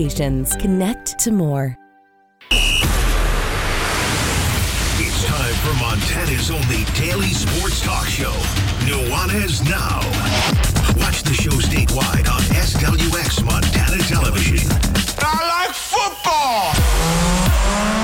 Connect to more. It's time for Montana's only daily sports talk show, Nuanez Now. Watch the show statewide on SWX Montana Television. I like football.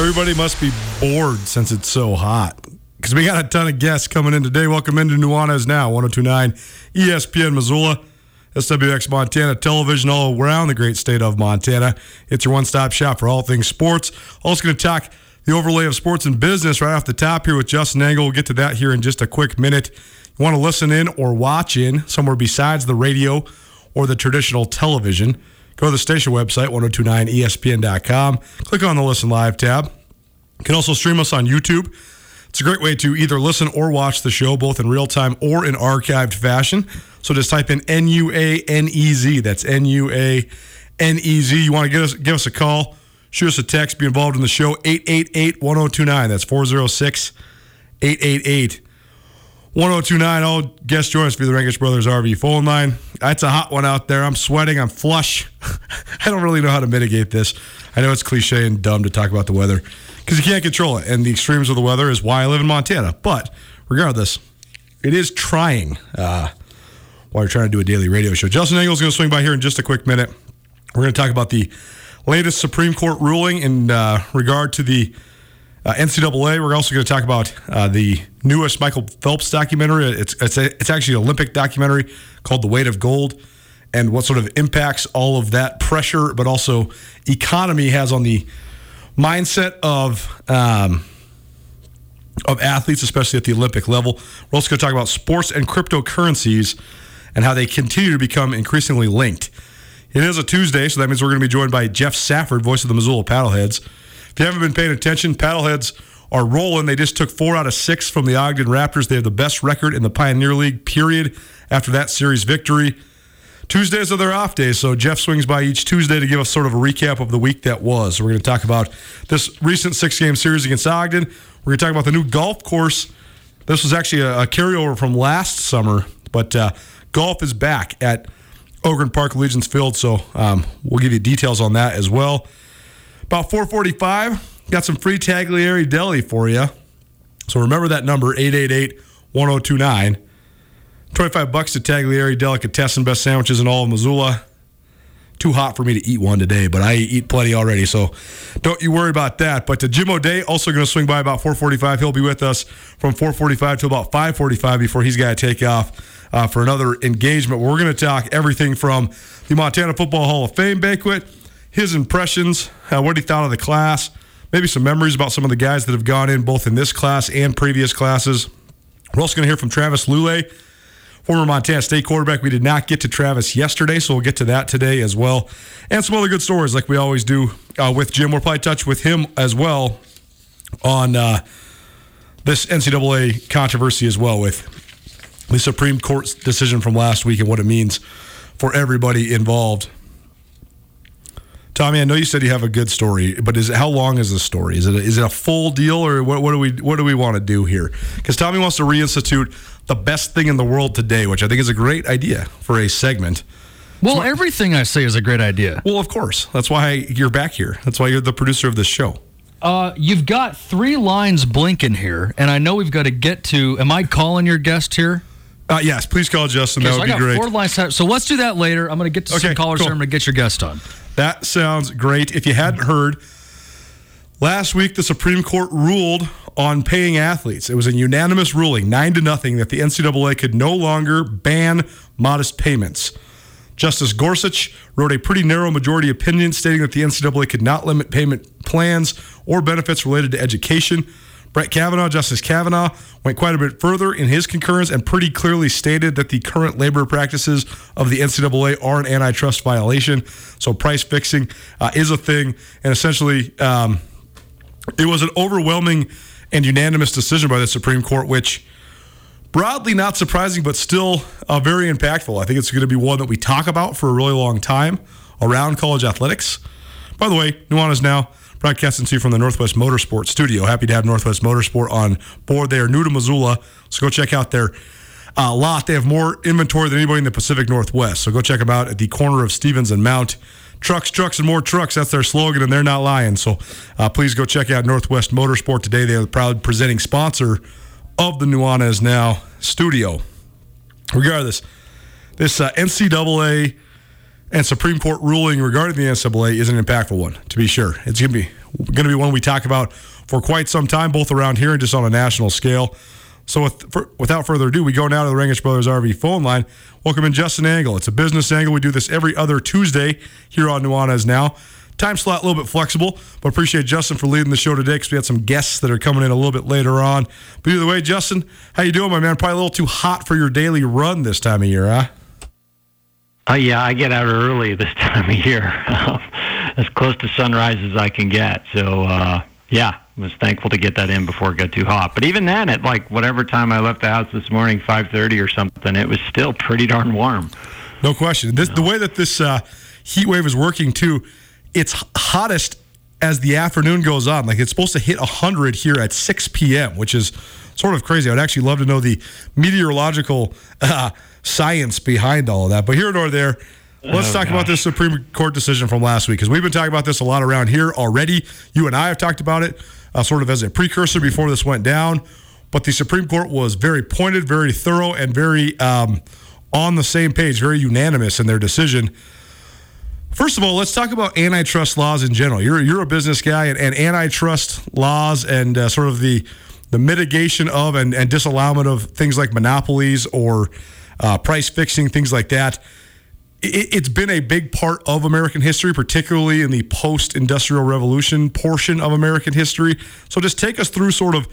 Everybody must be bored since it's so hot. Because we got a ton of guests coming in today. Welcome into Nuanez Now, 1029 ESPN Missoula, SWX Montana television all around the great state of Montana. It's your one stop shop for all things sports. Also, going to talk the overlay of sports and business right off the top here with Justin Angle. We'll get to that here in just a quick minute. You want to listen in or watch in somewhere besides the radio or the traditional television, go to the station website, 1029ESPN.com. Click on the Listen Live tab. You can also stream us on YouTube. It's a great way to either listen or watch the show, both in real time or in archived fashion. So just type in N U A N E Z. That's N U A N E Z. You want to give us give us a call, shoot us a text, be involved in the show. 888 1029. That's 406 888 1029. All guests join us via the Rangitsch Brothers RV phone line. It's a hot one out there. I'm sweating. I'm flush. I don't really know how to mitigate this. I know it's cliche and dumb to talk about the weather because you can't control it. And the extremes of the weather is why I live in Montana. But regardless, it is trying uh, while you're trying to do a daily radio show. Justin Angle is going to swing by here in just a quick minute. We're going to talk about the latest Supreme Court ruling in uh, regard to the uh, NCAA. We're also going to talk about uh, the newest Michael Phelps documentary. It's it's, a, it's actually an Olympic documentary called The Weight of Gold, and what sort of impacts all of that pressure, but also economy has on the mindset of. Um, of athletes, especially at the Olympic level. We're also going to talk about sports and cryptocurrencies and how they continue to become increasingly linked. It is a Tuesday, so that means we're going to be joined by Jeff Safford, voice of the Missoula Paddleheads. If you haven't been paying attention, Paddleheads are rolling. They just took four out of six from the Ogden Raptors. They have the best record in the Pioneer League, period, after that series victory. Tuesdays are their off days, so Jeff swings by each Tuesday to give us sort of a recap of the week that was. We're going to talk about this recent six game series against Ogden. We're going to talk about the new golf course. This was actually a, a carryover from last summer, but uh, golf is back at Ogren Park Legends Field, so um, we'll give you details on that as well. About 4:45, got some free Taglieri deli for you. So remember that number 888 1029. 25 bucks to Taglieri Delicatessen, best sandwiches in all of Missoula. Too hot for me to eat one today, but I eat plenty already, so don't you worry about that. But Jim O'Day, also going to swing by about 4:45. He'll be with us from 4:45 to about 5:45 before he's got to take off uh, for another engagement. We're going to talk everything from the Montana Football Hall of Fame banquet, his impressions, uh, what he thought of the class, maybe some memories about some of the guys that have gone in both in this class and previous classes. We're also going to hear from Travis Lulay former Montana State quarterback. We did not get to Travis yesterday, so we'll get to that today as well. And some other good stories like we always do uh, with Jim. We'll probably touch with him as well on uh, this NCAA controversy as well with the Supreme Court's decision from last week and what it means for everybody involved. Tommy, I know you said you have a good story, but is it, how long is the story? Is it a, is it a full deal, or what, what do we what do we want to do here? Because Tommy wants to reinstitute the best thing in the world today, which I think is a great idea for a segment. Well, everything I say is a great idea. Well, of course. That's why you're back here. That's why you're the producer of this show. Uh, you've got three lines blinking here, and I know we've got to get to. Am I calling your guest here? Uh, yes, please call Justin. That so would I be great. four lines. So let's do that later. I'm going to get to Okay, some callers cool. here. I'm going to get your guest on. That sounds great. If you hadn't heard, last week the Supreme Court ruled on paying athletes. It was a unanimous ruling, nine to nothing, that the NCAA could no longer ban modest payments. Justice Gorsuch wrote a pretty narrow majority opinion stating that the NCAA could not limit payment plans or benefits related to education. Brett Kavanaugh, Justice Kavanaugh, went quite a bit further in his concurrence and pretty clearly stated that the current labor practices of the NCAA are an antitrust violation. So price fixing uh, is a thing, and essentially, um, it was an overwhelming and unanimous decision by the Supreme Court, which broadly not surprising, but still uh, very impactful. I think it's going to be one that we talk about for a really long time around college athletics. By the way, Nuanez now broadcasting to you from the Northwest Motorsport studio. Happy to have Northwest Motorsport on board. They are new to Missoula, so go check out their uh, lot. They have more inventory than anybody in the Pacific Northwest, so go check them out at the corner of Stevens and Mount. Trucks, trucks, and more trucks. That's their slogan, and they're not lying. So uh, please go check out Northwest Motorsport today. They are the proud presenting sponsor of the Nuanez Now studio. Regardless, this uh, NCAA and Supreme Court ruling regarding the NCAA is an impactful one, to be sure. It's going to be going to be one we talk about for quite some time, both around here and just on a national scale. So, with, for, without further ado, we go now to the Rangitsch Brothers RV phone line. Welcome in Justin Angle. It's a business angle. We do this every other Tuesday here on Nuanez Now. Time slot a little bit flexible, but appreciate Justin for leading the show today because we had some guests that are coming in a little bit later on. But either way, Justin, how you doing, my man? Probably a little too hot for your daily run this time of year, huh? Uh, yeah, I get out early this time of year, as close to sunrise as I can get. So, uh, yeah, I was thankful to get that in before it got too hot. But even then, at like whatever time I left the house this morning, five thirty or something, it was still pretty darn warm. No question. This, The way that this uh, heat wave is working too, it's hottest as the afternoon goes on. Like it's supposed to hit 100 here at 6 p.m., which is sort of crazy. I'd actually love to know the meteorological uh, science behind all of that. But here nor there. Let's Oh, talk about this Supreme Court decision from last week because we've been talking about this a lot around here already. You and I have talked about it uh, sort of as a precursor before this went down. But the Supreme Court was very pointed, very thorough, and very um, on the same page, very unanimous in their decision. First of all, let's talk about antitrust laws in general. You're you're a business guy, and, and antitrust laws and uh, sort of the the mitigation of and, and disallowment of things like monopolies or uh, price fixing, things like that. It, it's been a big part of American history, particularly in the post-industrial revolution portion of American history. So, just take us through sort of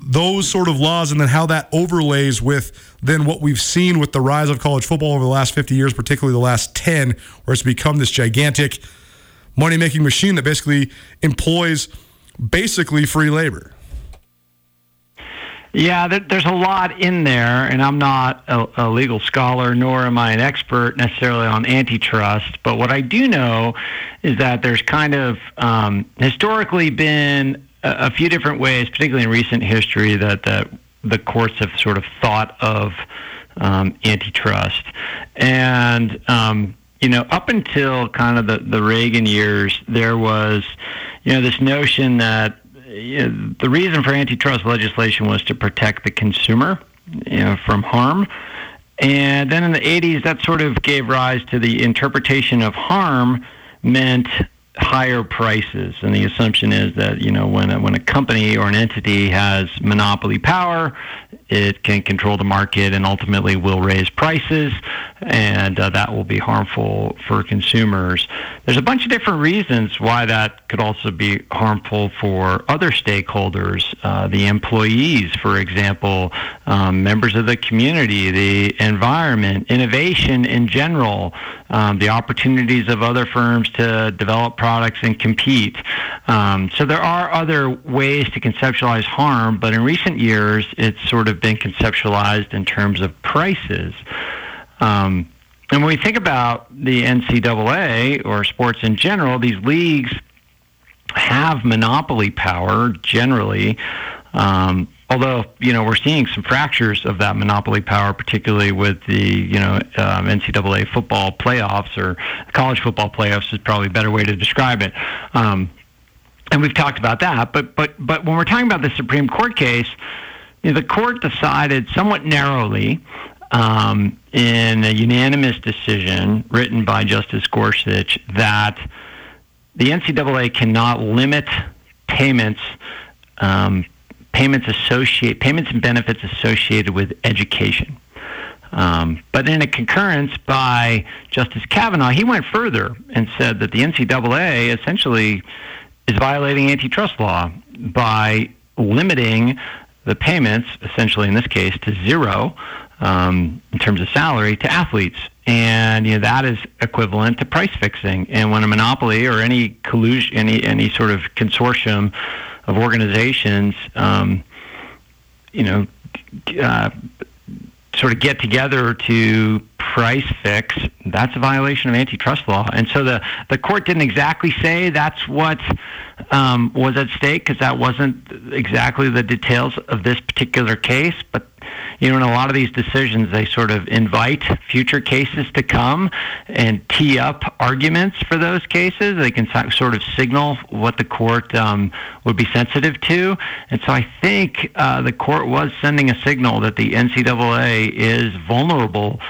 those sort of laws and then how that overlays with then what we've seen with the rise of college football over the last 50 years, particularly the last 10, where it's become this gigantic money making machine that basically employs basically free labor. Yeah, there, there's a lot in there, and I'm not a, a legal scholar, nor am I an expert necessarily on antitrust. But what I do know is that there's kind of um, historically been a, a few different ways, particularly in recent history, that, the courts have sort of thought of um, antitrust. And, um, you know, up until kind of the, the Reagan years, there was, you know, this notion that the reason for antitrust legislation was to protect the consumer you know, from harm. And then in the 80s, that sort of gave rise to the interpretation of harm meant higher prices. And the assumption is that, you know, when a, when a company or an entity has monopoly power, it can control the market and ultimately will raise prices, and uh, that will be harmful for consumers. There's a bunch of different reasons why that could also be harmful for other stakeholders, uh, the employees, for example, um, members of the community, the environment, innovation in general, um, the opportunities of other firms to develop products and compete. Um, so there are other ways to conceptualize harm, but in recent years, it's sort of been conceptualized in terms of prices. Um, and when we think about the NCAA or sports in general, these leagues have monopoly power generally. Um, although you know we're seeing some fractures of that monopoly power, particularly with the you know um, NCAA football playoffs or college football playoffs is probably a better way to describe it. Um, and we've talked about that, but but but when we're talking about the Supreme Court case, you know, the court decided somewhat narrowly um, in a unanimous decision written by Justice Gorsuch that the NCAA cannot limit payments um, payments associate payments and benefits associated with education. Um, but in a concurrence by Justice Kavanaugh, he went further and said that the NCAA essentially is violating antitrust law by limiting the payments, essentially in this case, to zero um, in terms of salary to athletes. And you know that is equivalent to price fixing. And when a monopoly or any collusion, any any sort of consortium of organizations, um, you know, uh, sort of get together to price fix, that's a violation of antitrust law. And so the, the court didn't exactly say that's what um, was at stake because that wasn't exactly the details of this particular case. But you know, in a lot of these decisions, they sort of invite future cases to come and tee up arguments for those cases. They can sort of signal what the court um, would be sensitive to. And so I think uh, the court was sending a signal that the NCAA is vulnerable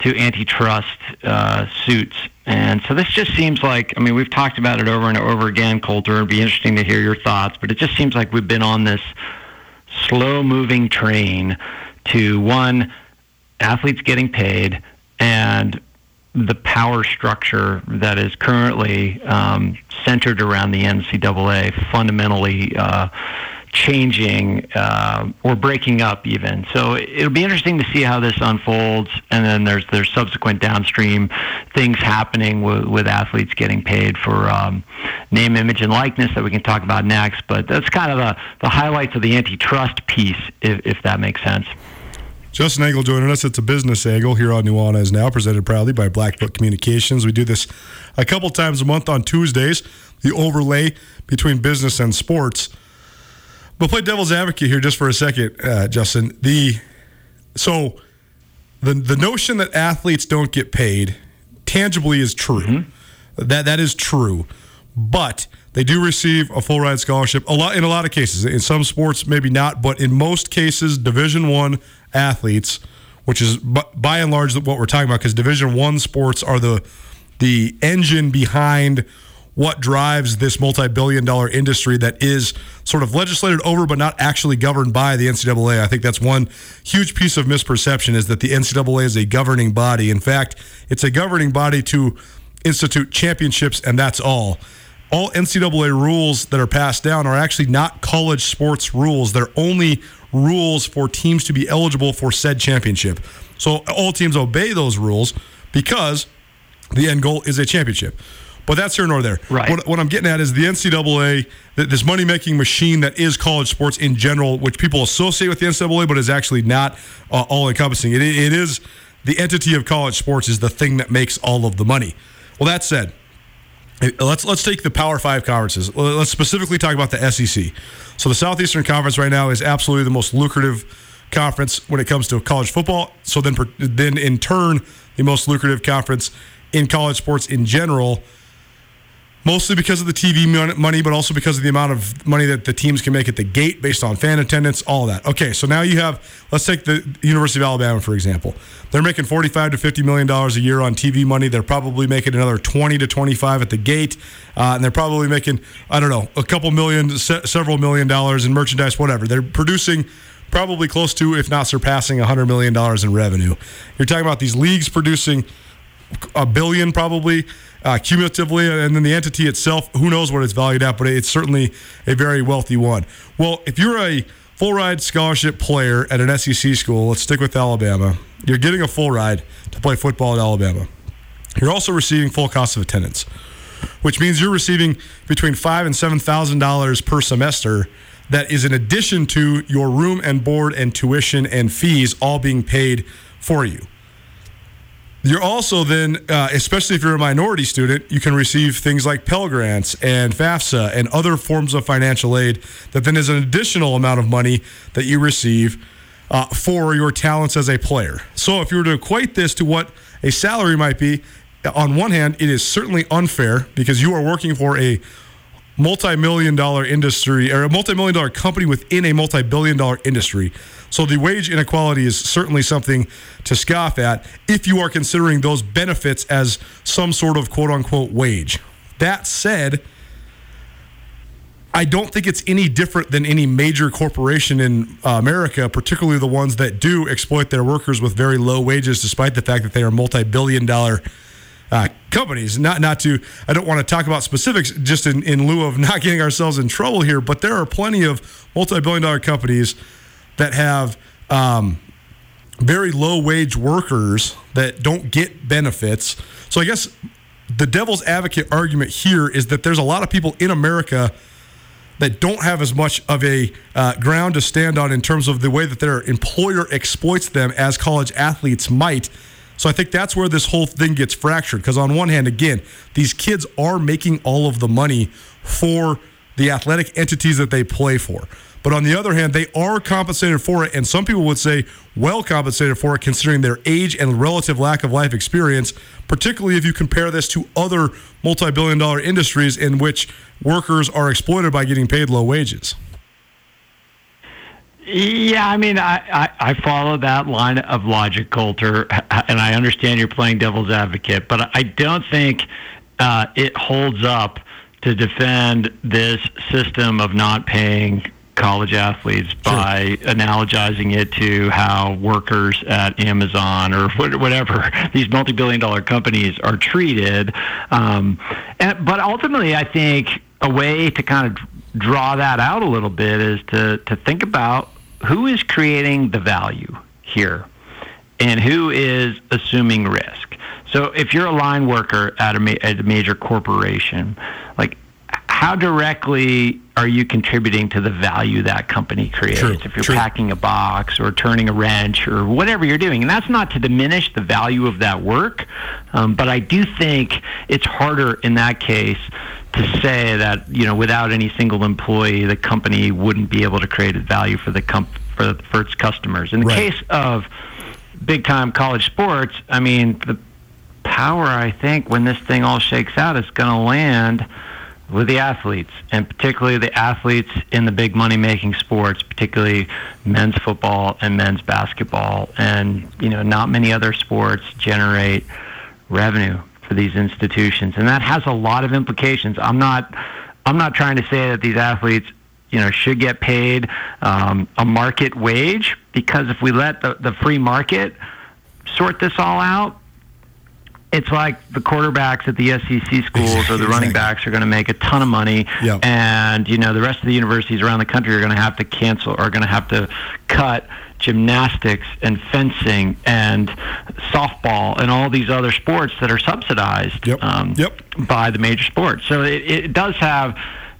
to antitrust uh, suits. And so this just seems like, I mean, we've talked about it over and over again, Colter. It'd be interesting to hear your thoughts, but it just seems like we've been on this slow moving train to one, athletes getting paid, and the power structure that is currently um, centered around the NCAA fundamentally uh, changing uh, or breaking up even. So it'll be interesting to see how this unfolds, and then there's there's subsequent downstream things happening with, with athletes getting paid for um, name, image, and likeness that we can talk about next. But that's kind of the, the highlights of the antitrust piece, if, if that makes sense. Justin Angle joining us. It's a business angle here on Nuanez Now, presented proudly by Blackfoot Communications. We do this a couple times a month on Tuesdays, the overlay between business and sports. But play devil's advocate here just for a second, uh, Justin. The so the the notion that athletes don't get paid tangibly is true. Mm-hmm. That that is true, but they do receive a full ride scholarship. A lot in a lot of cases. In some sports, maybe not, but in most cases, Division One athletes, which is by and large what we're talking about, because Division One sports are the the engine behind what drives this multi-billion dollar industry that is sort of legislated over but not actually governed by the NCAA. I think that's one huge piece of misperception is that the NCAA is a governing body. In fact, it's a governing body to institute championships and that's all. All NCAA rules that are passed down are actually not college sports rules. They're only rules for teams to be eligible for said championship. So all teams obey those rules because the end goal is a championship. But that's here nor there. Right. What, what I'm getting at is the NCAA, this money making machine that is college sports in general, which people associate with the NCAA, but is actually not uh, all encompassing. It, it is the entity of college sports is the thing that makes all of the money. Well, that said, let's let's take the Power Five conferences. Let's specifically talk about the SEC. So the Southeastern Conference right now is absolutely the most lucrative conference when it comes to college football. So then, then in turn, the most lucrative conference in college sports in general mostly because of the TV money, but also because of the amount of money that the teams can make at the gate based on fan attendance, all that. Okay, so now you have, let's take the University of Alabama, for example. They're making 45 to 50 million dollars a year on TV money. They're probably making another 20 to 25 at the gate, uh, and they're probably making, I don't know, a couple million, se- several million dollars in merchandise, whatever. They're producing probably close to, if not surpassing, $100 million in revenue. You're talking about these leagues producing a billion probably uh, cumulatively, and then the entity itself, who knows what it's valued at, but it's certainly a very wealthy one. Well, if you're a full ride scholarship player at an SEC school, let's stick with Alabama, you're getting a full ride to play football at Alabama. You're also receiving full cost of attendance, which means you're receiving between five and seven thousand dollars per semester. That is in addition to your room and board and tuition and fees all being paid for you. You're also then, uh, especially if you're a minority student, you can receive things like Pell Grants and FAFSA and other forms of financial aid that then is an additional amount of money that you receive uh, for your talents as a player. So if you were to equate this to what a salary might be, on one hand, it is certainly unfair because you are working for a multi-million dollar industry or a multi-million dollar company within a multi-billion dollar industry. So the wage inequality is certainly something to scoff at if you are considering those benefits as some sort of quote unquote wage. That said, I don't think it's any different than any major corporation in uh, America, particularly the ones that do exploit their workers with very low wages, despite the fact that they are multi-billion dollar uh, companies. Not not to I don't want to talk about specifics just in, in lieu of not getting ourselves in trouble here, but there are plenty of multi-billion dollar companies that have um, very low wage workers that don't get benefits. So I guess the devil's advocate argument here is that there's a lot of people in America that don't have as much of a uh, ground to stand on in terms of the way that their employer exploits them as college athletes might. So I think that's where this whole thing gets fractured. Because on one hand, again, these kids are making all of the money for the athletic entities that they play for. But on the other hand, they are compensated for it, and some people would say well compensated for it, considering their age and relative lack of life experience, particularly if you compare this to other multi billion dollar industries in which workers are exploited by getting paid low wages. Yeah, I mean, I, I, I, follow that line of logic, Colter, and I understand you're playing devil's advocate, but I don't think uh, it holds up to defend this system of not paying college athletes by sure. analogizing it to how workers at Amazon or whatever these multi-billion dollar companies are treated. Um, and, but ultimately, I think a way to kind of draw that out a little bit is to, to think about who is creating the value here and who is assuming risk. So if you're a line worker at a, ma- at a major corporation, like how directly are you contributing to the value that company creates true, if you're true. packing a box or turning a wrench or whatever you're doing and that's not to diminish the value of that work um, but i do think it's harder in that case to say that you know without any single employee the company wouldn't be able to create value for the comp- for, for its customers in the right. case of big time college sports i mean the power i think when this thing all shakes out is going to land with the athletes, and particularly the athletes in the big money making sports, particularly men's football and men's basketball. And, you know, not many other sports generate revenue for these institutions. And that has a lot of implications. I'm not I'm not trying to say that these athletes you know should get paid um, a market wage because if we let the, the free market sort this all out it's like the quarterbacks at the SEC schools or the running backs are going to make a ton of money, yep. and you know the rest of the universities around the country are going to have to cancel, are going to have to cut gymnastics and fencing and softball and all these other sports that are subsidized yep. Um, yep. by the major sports. So it, it does have,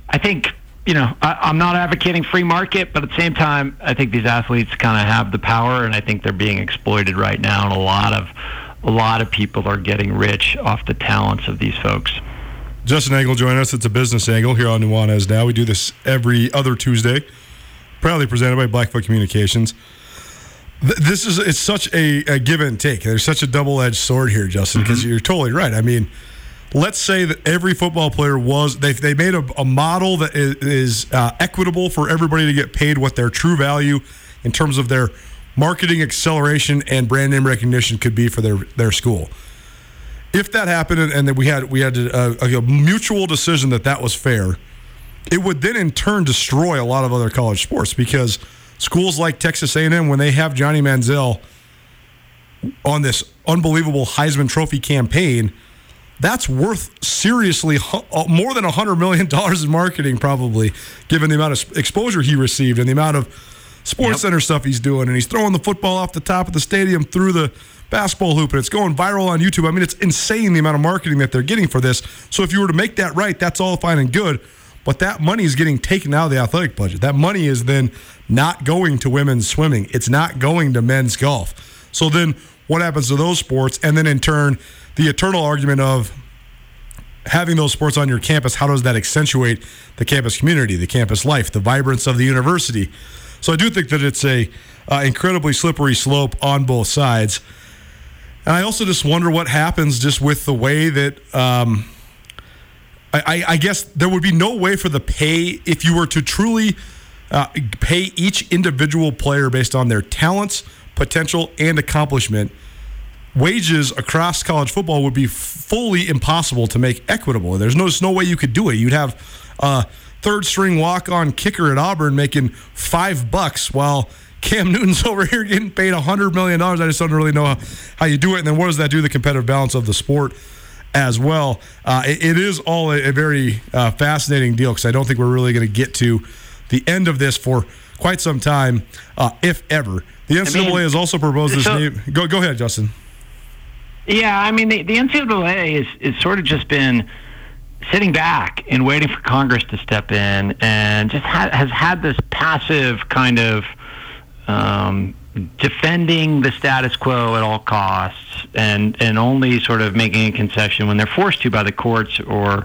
I think, you know, I, am not advocating free market, but at the same time, I think these athletes kind of have the power, and I think they're being exploited right now in a lot of a lot of people are getting rich off the talents of these folks. Justin Angle join us. It's a business angle here on Nuanez Now. We do this every other Tuesday, proudly presented by Blackfoot Communications. This is it's such a, a give and take. There's such a double edged sword here, Justin, because mm-hmm. you're totally right. I mean, let's say that every football player was they they made a, a model that is, is uh, equitable for everybody to get paid what their true value in terms of their marketing acceleration and brand name recognition could be for their their school. If that happened and that we had we had a, a mutual decision that that was fair, it would then in turn destroy a lot of other college sports because schools like Texas A&M when they have Johnny Manziel on this unbelievable Heisman Trophy campaign, that's worth seriously uh, more than $100 million in marketing, probably, given the amount of exposure he received and the amount of Sports yep. Center stuff he's doing. And he's throwing the football off the top of the stadium through the basketball hoop, and it's going viral on YouTube. I mean, it's insane the amount of marketing that they're getting for this. So if you were to make that right, that's all fine and good. But that money is getting taken out of the athletic budget. That money is then not going to women's swimming. It's not going to men's golf. So then what happens to those sports? And then in turn, the eternal argument of having those sports on your campus, how does that accentuate the campus community, the campus life, the vibrance of the university? So I do think that it's a uh, incredibly slippery slope on both sides. And I also just wonder what happens just with the way that um, I, I, guess there would be no way for the pay if you were to truly uh, pay each individual player based on their talents, potential, and accomplishment wages across college football would be fully impossible to make equitable. There's no, there's no way you could do it. You'd have a third string walk on kicker at Auburn making five bucks while Cam Newton's over here getting paid $100 million. I just don't really know how, how you do it. And then what does that do to the competitive balance of the sport? as well. Uh, it, it is all a, a very uh, fascinating deal because I don't think we're really going to get to the end of this for quite some time, uh, if ever. The NCAA I mean, has also proposed this so, name. Go, go ahead, Justin. Yeah, I mean, the, the NCAA is, is sort of just been sitting back and waiting for Congress to step in and just ha- has had this passive kind of um, defending the status quo at all costs and and only sort of making a concession when they're forced to by the courts or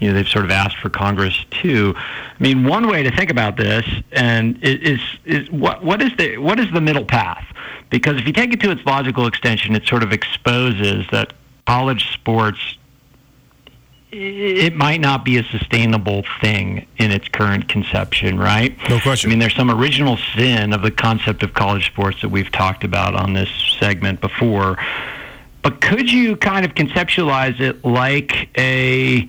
you know they've sort of asked for Congress to. I mean, one way to think about this and is is what what is the what is the middle path? Because if you take it to its logical extension, it sort of exposes that college sports it might not be a sustainable thing in its current conception, right? No question. I mean, there's some original sin of the concept of college sports that we've talked about on this segment before. But could you kind of conceptualize it like a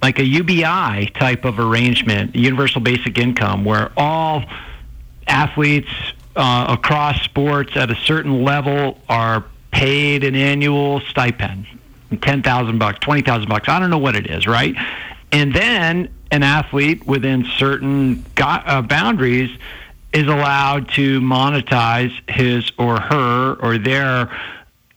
like a UBI type of arrangement, universal basic income, where all athletes uh, across sports at a certain level are paid an annual stipend ten thousand bucks, twenty thousand bucks. I don't know what it is, right? And then an athlete within certain uh, boundaries is allowed to monetize his or her or their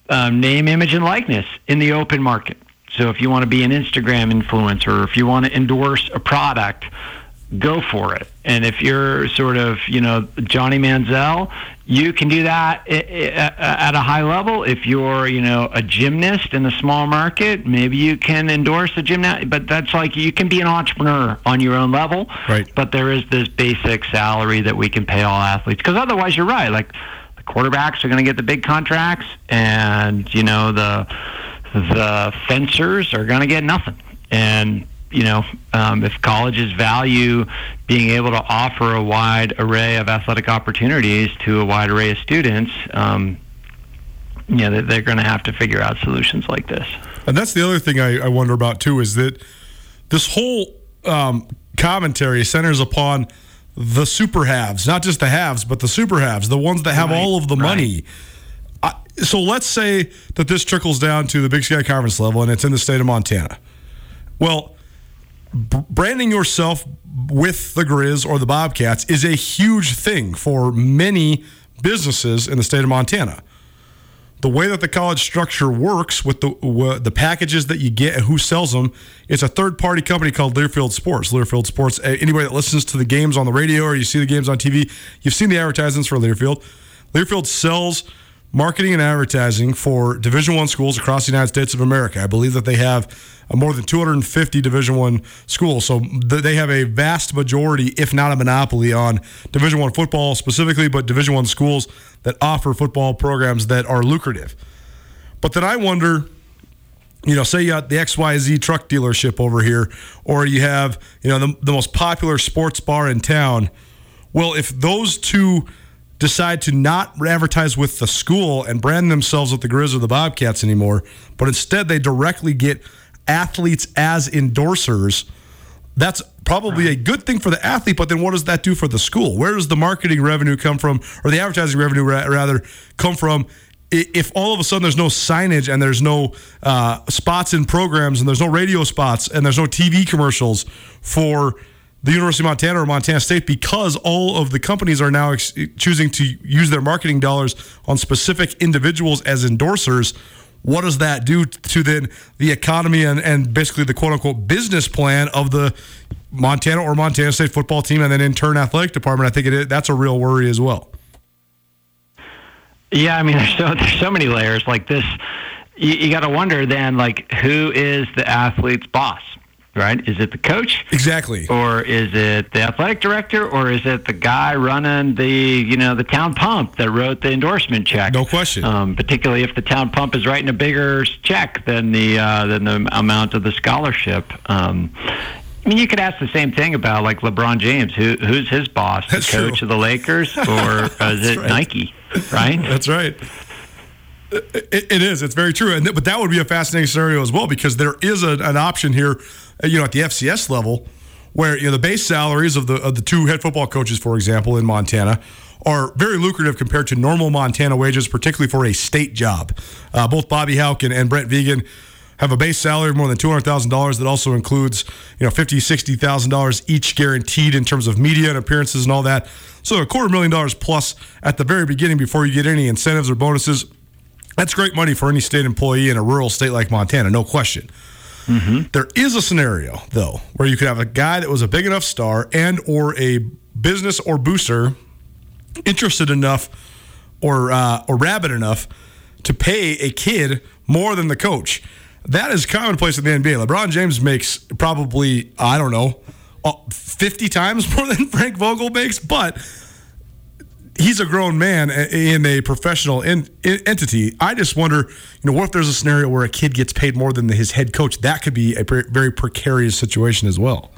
um, name, image, and likeness in the open market. So if you want to be an Instagram influencer, if you want to endorse a product, go for it. And if you're sort of, you know, Johnny Manziel, you can do that at a high level. If you're, you know, a gymnast in a small market, maybe you can endorse a gymnast. But that's like you can be an entrepreneur on your own level. Right. But there is this basic salary that we can pay all athletes because otherwise, you're right. Like the quarterbacks are going to get the big contracts, and you know the the fencers are going to get nothing. And you know, um, if colleges value being able to offer a wide array of athletic opportunities to a wide array of students, um, you know, they're going to have to figure out solutions like this. And that's the other thing I, I wonder about too is that this whole um, commentary centers upon the super haves, not just the haves, but the super haves, the ones that have right, all of the money. Right. so let's say that this trickles down to the Big Sky Conference level and it's in the state of Montana. Well, branding yourself with the Grizz or the Bobcats is a huge thing for many businesses in the state of Montana. The way that the college structure works with the uh, the packages that you get and who sells them, it's a third party company called Learfield Sports. Learfield Sports. Anybody that listens to the games on the radio or you see the games on TV, you've seen the advertisements for Learfield. Learfield sells marketing and advertising for Division One schools across the United States of America. I believe that they have uh, more than 250 Division One schools, so they have a vast majority, if not a monopoly, on Division One football specifically, but Division One schools that offer football programs that are lucrative. But then I wonder you know, say you got the XYZ truck dealership over here, or you have, you know, the, the most popular sports bar in town. Well, if those two decide to not advertise with the school and brand themselves with the Grizz or the Bobcats anymore, but instead they directly get athletes as endorsers, that's probably a good thing for the athlete, but then what does that do for the school? Where does the marketing revenue come from, or the advertising revenue ra- rather come from? If all of a sudden there's no signage and there's no uh, spots in programs and there's no radio spots and there's no TV commercials for the University of Montana or Montana State because all of the companies are now ex- choosing to use their marketing dollars on specific individuals as endorsers. What does that do to then the economy and, and basically the quote unquote business plan of the Montana or Montana State football team and then in turn athletic department? I think it that's a real worry as well. Yeah, I mean, there's so there's so many layers like this. You, you got to wonder then, like, who is the athlete's boss? Right? Is it the coach? Exactly. Or is it the athletic director? Or is it the guy running the, you know, the town pump that wrote the endorsement check? No question. Um, particularly if the town pump is writing a bigger check than the uh, than the amount of the scholarship. Um, I mean, you could ask the same thing about like LeBron James. Who who's his boss? That's the coach true. of the Lakers, or is it right. Nike? Right. That's right. It, it is. It's very true. And th- but that would be a fascinating scenario as well because there is a, an option here, you know, at the FCS level, where you know the base salaries of the of the two head football coaches, for example, in Montana, are very lucrative compared to normal Montana wages, particularly for a state job. Uh, both Bobby Hauck and, and Brent Vigen have a base salary of more than two hundred thousand dollars. That also includes you know fifty, sixty thousand dollars each guaranteed in terms of media and appearances and all that. So a quarter million dollars plus at the very beginning before you get any incentives or bonuses. That's great money for any state employee in a rural state like Montana, no question. There is a scenario though where you could have a guy that was a big enough star and or a business or booster interested enough or uh, or rabid enough to pay a kid more than the coach. That is commonplace in the NBA. LeBron James makes probably I don't know uh, fifty times more than Frank Vogel makes, but he's a grown man in a professional in, in- entity. I just wonder, you know, what if there's a scenario where a kid gets paid more than his head coach? That could be a pre- very precarious situation as well.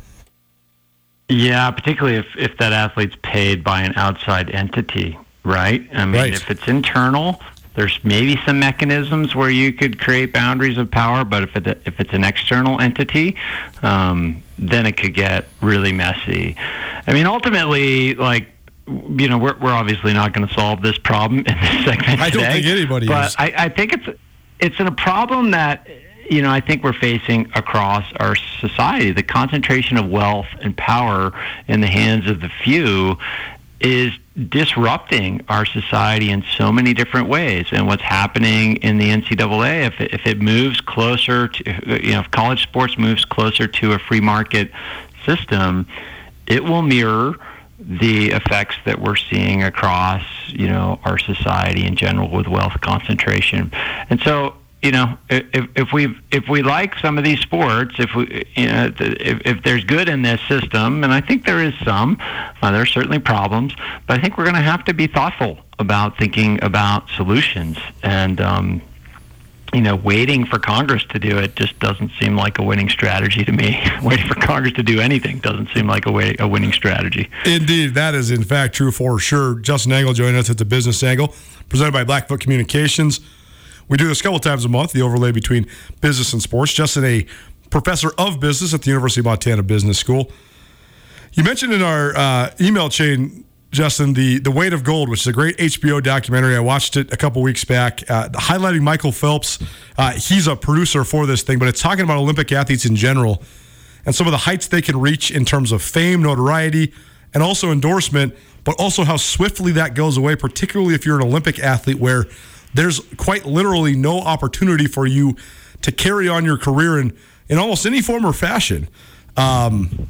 Yeah, particularly if, if that athlete's paid by an outside entity, right? I mean, Right. if it's internal, there's maybe some mechanisms where you could create boundaries of power, but if it if it's an external entity, um, then it could get really messy. I mean, ultimately, like you know, we're we're obviously not going to solve this problem in this segment I don't today, think anybody but is. I, I think it's it's a problem that you know I think we're facing across our society. The concentration of wealth and power in the hands of the few is disrupting our society in so many different ways. And what's happening in the NCAA, if it, if it moves closer to, you know, if college sports moves closer to a free market system, it will mirror the effects that we're seeing across, you know, our society in general with wealth concentration. And so, you know, if, if we if we like some of these sports, if we you know if, if there's good in this system, and I think there is some, uh, there are certainly problems, but I think we're going to have to be thoughtful about thinking about solutions and. Um, you know, waiting for Congress to do it just doesn't seem like a winning strategy to me. waiting for Congress to do anything doesn't seem like a way, a winning strategy. Indeed, that is in fact true for sure. Justin Angle joining us at the Business Angle, presented by Blackfoot Communications. We do this a couple times a month, the overlay between business and sports. Justin, a professor of business at the University of Montana Business School. You mentioned in our uh, email chain, Justin, the the Weight of Gold, which is a great HBO documentary. I watched it a couple weeks back, uh, highlighting Michael Phelps. Uh, he's a producer for this thing, but it's talking about Olympic athletes in general and some of the heights they can reach in terms of fame, notoriety, and also endorsement, but also how swiftly that goes away, particularly if you're an Olympic athlete where there's quite literally no opportunity for you to carry on your career in, in almost any form or fashion. Um,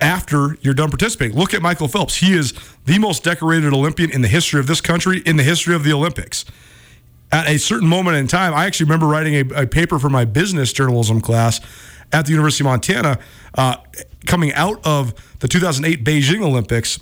after you're done participating. Look at Michael Phelps. He is the most decorated Olympian in the history of this country, in the history of the Olympics. At a certain moment in time, I actually remember writing a, a paper for my business journalism class at the University of Montana, uh, coming out of the 2008 Beijing Olympics,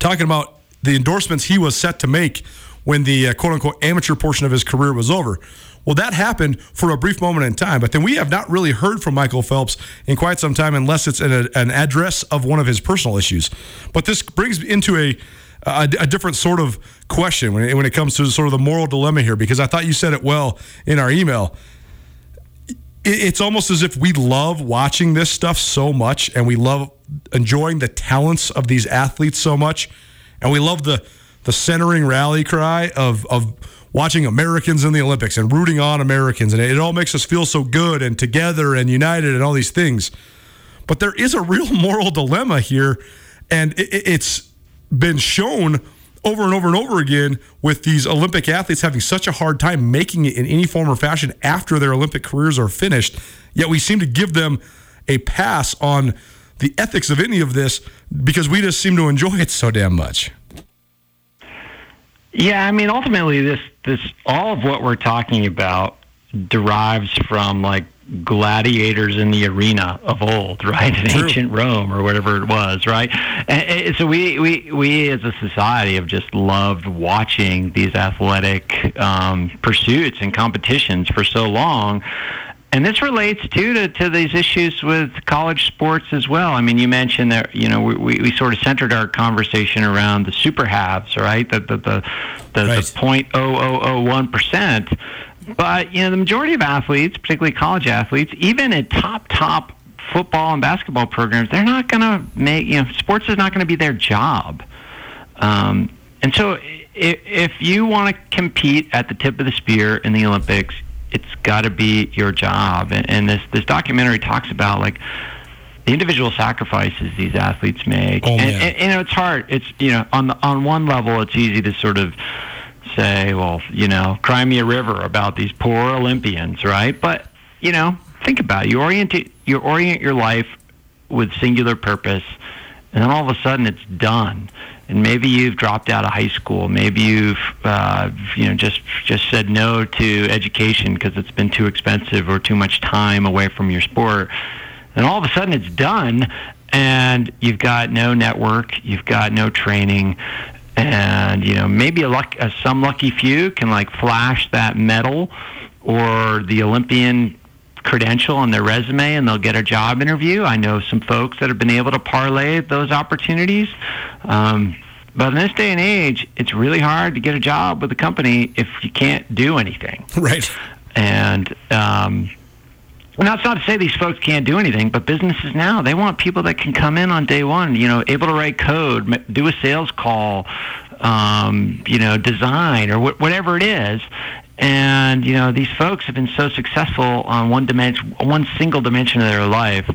talking about the endorsements he was set to make when the uh, quote unquote amateur portion of his career was over. Well, that happened for a brief moment in time, but then we have not really heard from Michael Phelps in quite some time, unless it's an, an address of one of his personal issues. But this brings into a a, a, different sort of question when it, when it comes to sort of the moral dilemma here, because I thought you said it well in our email. It, it's almost as if we love watching this stuff so much, and we love enjoying the talents of these athletes so much, and we love the the centering rally cry of of watching Americans in the Olympics and rooting on Americans, and it, all makes us feel so good and together and united and all these things. But there is a real moral dilemma here, and it's been shown over and over and over again with these Olympic athletes having such a hard time making it in any form or fashion after their Olympic careers are finished. Yet we seem to give them a pass on the ethics of any of this because we just seem to enjoy it so damn much. Yeah, I mean, ultimately, this this all of what we're talking about derives from like gladiators in the arena of old, right? In True. ancient Rome or whatever it was, right? And, so we, we, we as a society have just loved watching these athletic um, pursuits and competitions for so long. And this relates too to, to these issues with college sports as well. I mean, you mentioned that you know we, we sort of centered our conversation around the super halves, right? The the the the, right. the oh oh oh one percent but you know, the majority of athletes, particularly college athletes, even at top top football and basketball programs, they're not going to make you know, sports is not going to be their job. Um, and so, if, if you want to compete at the tip of the spear in the Olympics, it's got to be your job. And, and this this documentary talks about like the individual sacrifices these athletes make. Oh, and, and, and, you know, it's hard. It's you know, on the, on one level, it's easy to sort of say, well, you know, cry me a river about these poor Olympians, right? But, you know, think about it. You orient, you orient your life with singular purpose, and then all of a sudden it's done. And maybe you've dropped out of high school. Maybe you've, uh, you know, just just said no to education because it's been too expensive or too much time away from your sport. And all of a sudden it's done, and you've got no network, you've got no training, and you know maybe a luck, uh, some lucky few can like flash that medal or the Olympian credential on their resume and they'll get a job interview. I know some folks that have been able to parlay those opportunities. Um, but in this day and age, it's really hard to get a job with a company if you can't do anything. Right. And um, well, that's not to say these folks can't do anything, but businesses now they want people that can come in on day one. You know, able to write code, do a sales call, um, you know, design or wh- whatever it is. And you know, these folks have been so successful on one dimension, one single dimension of their life,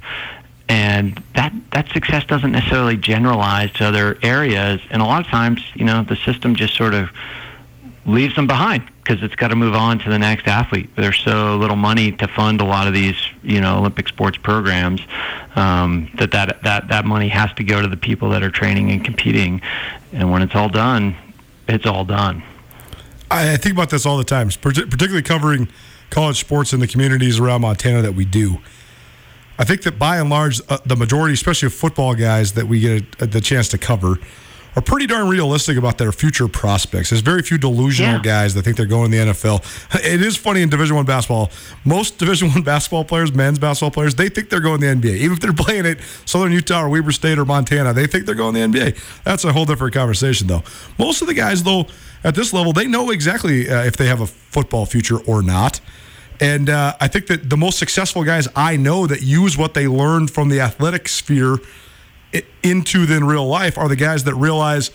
and that that success doesn't necessarily generalize to other areas. And a lot of times, you know, the system just sort of leaves them behind because it's got to move on to the next athlete. There's so little money to fund a lot of these, you know, Olympic sports programs um, that, that that that money has to go to the people that are training and competing. And when it's all done, it's all done. I think about this all the time, particularly covering college sports in the communities around Montana that we do. I think that by and large, uh, the majority, especially of football guys that we get a, a, the chance to cover, are pretty darn realistic about their future prospects. There's very few delusional yeah. guys that think they're going to the NFL. It is funny in Division One basketball. Most Division One basketball players, men's basketball players, they think they're going to the NBA. Even if they're playing at Southern Utah or Weber State or Montana, they think they're going to the NBA. That's a whole different conversation, though. Most of the guys, though, at this level, they know exactly uh, if they have a football future or not. And uh, I think that the most successful guys I know that use what they learned from the athletic sphere into then real life are the guys that realize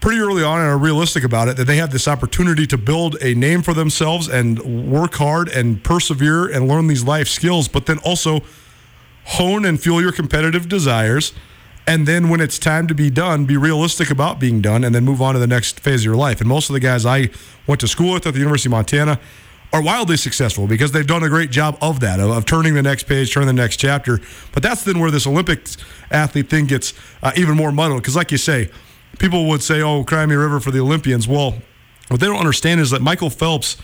pretty early on and are realistic about it that they have this opportunity to build a name for themselves and work hard and persevere and learn these life skills, but then also hone and fuel your competitive desires. And then when it's time to be done, be realistic about being done and then move on to the next phase of your life. And most of the guys I went to school with at the University of Montana are wildly successful because they've done a great job of that, of, of, turning the next page, turning the next chapter. But that's then where this Olympics athlete thing gets uh, even more muddled. Because, like you say, people would say, oh, Cry Me River for the Olympians. Well, what they don't understand is that Michael Phelps,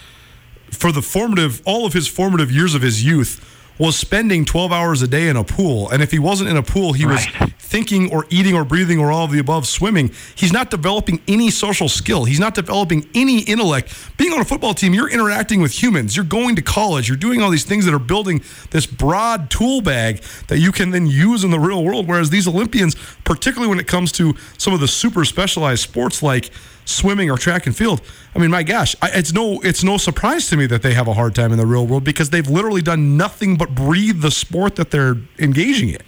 for the formative, all of his formative years of his youth, was spending 12 hours a day in a pool. And if he wasn't in a pool, he right. was thinking or eating or breathing or all of the above swimming, he's not developing any social skill. He's not developing any intellect. Being on a football team, you're interacting with humans. You're going to college. You're doing all these things that are building this broad tool bag that you can then use in the real world. Whereas these Olympians, particularly when it comes to some of the super specialized sports like swimming or track and field. I mean, my gosh, I, it's no it's no surprise to me that they have a hard time in the real world because they've literally done nothing but breathe the sport that they're engaging in.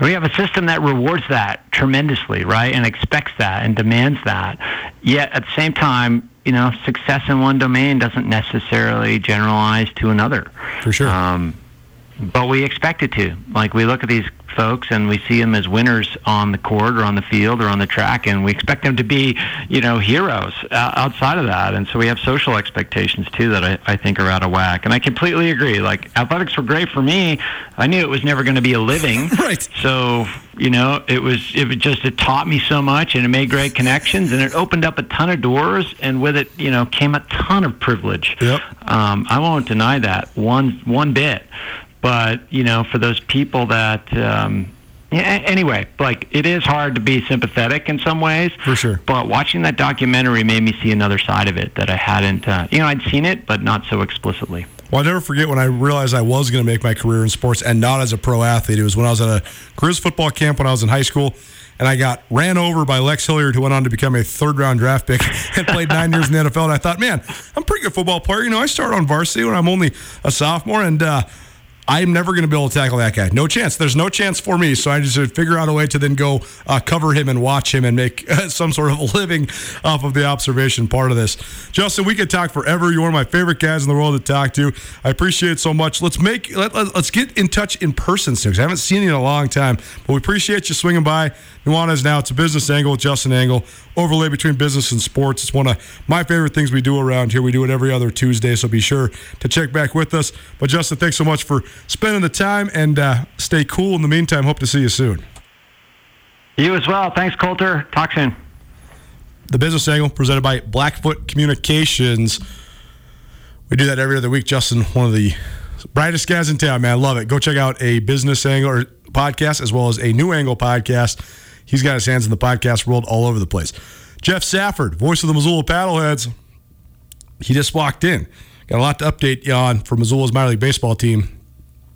We have a system that rewards that tremendously, right, and expects that and demands that. Yet at the same time, you know, success in one domain doesn't necessarily generalize to another. For sure. Um, but we expect it to. Like we look at these folks and we see them as winners on the court or on the field or on the track, and we expect them to be, you know, heroes uh, outside of that. And so we have social expectations too that I, I think are out of whack. And I completely agree. Like athletics were great for me. I knew it was never going to be a living. right. So you know, it was it was just it taught me so much, and it made great connections, and it opened up a ton of doors, and with it, you know, came a ton of privilege. Yep. Um, I won't deny that one one bit. But you know, for those people that, um, yeah, anyway, like it is hard to be sympathetic in some ways. For sure. But watching that documentary made me see another side of it that I hadn't. Uh, you know, I'd seen it, but not so explicitly. Well, I'll never forget when I realized I was going to make my career in sports and not as a pro athlete. It was when I was at a Grizz football camp when I was in high school, and I got ran over by Lex Hilliard, who went on to become a third round draft pick and played nine years in the NFL. And I thought, man, I'm a pretty good football player. You know, I started on varsity when I'm only a sophomore, and uh, I'm never going to be able to tackle that guy. No chance. There's no chance for me. So I just figure out a way to then go uh, cover him and watch him and make some sort of a living off of the observation part of this. Justin, we could talk forever. You're one of my favorite guys in the world to talk to. I appreciate it so much. Let's make let, let, us get in touch in person soon. I haven't seen you in a long time, but we appreciate you swinging by. Nuanez now. It's a business angle with Justin Angle overlay between business and sports. It's one of my favorite things we do around here. We do it every other Tuesday, so be sure to check back with us. But Justin, thanks so much for spending the time and uh, stay cool in the meantime. Hope to see you soon. You as well. Thanks, Colter. Talk soon. The business angle presented by Blackfoot Communications. We do that every other week. Justin, one of the brightest guys in town, man. Love it. Go check out a business angle podcast as well as a new angle podcast He's got his hands in the podcast world all over the place. Jeff Safford, voice of the Missoula Paddleheads, he just walked in. Got a lot to update you on for Missoula's minor league baseball team.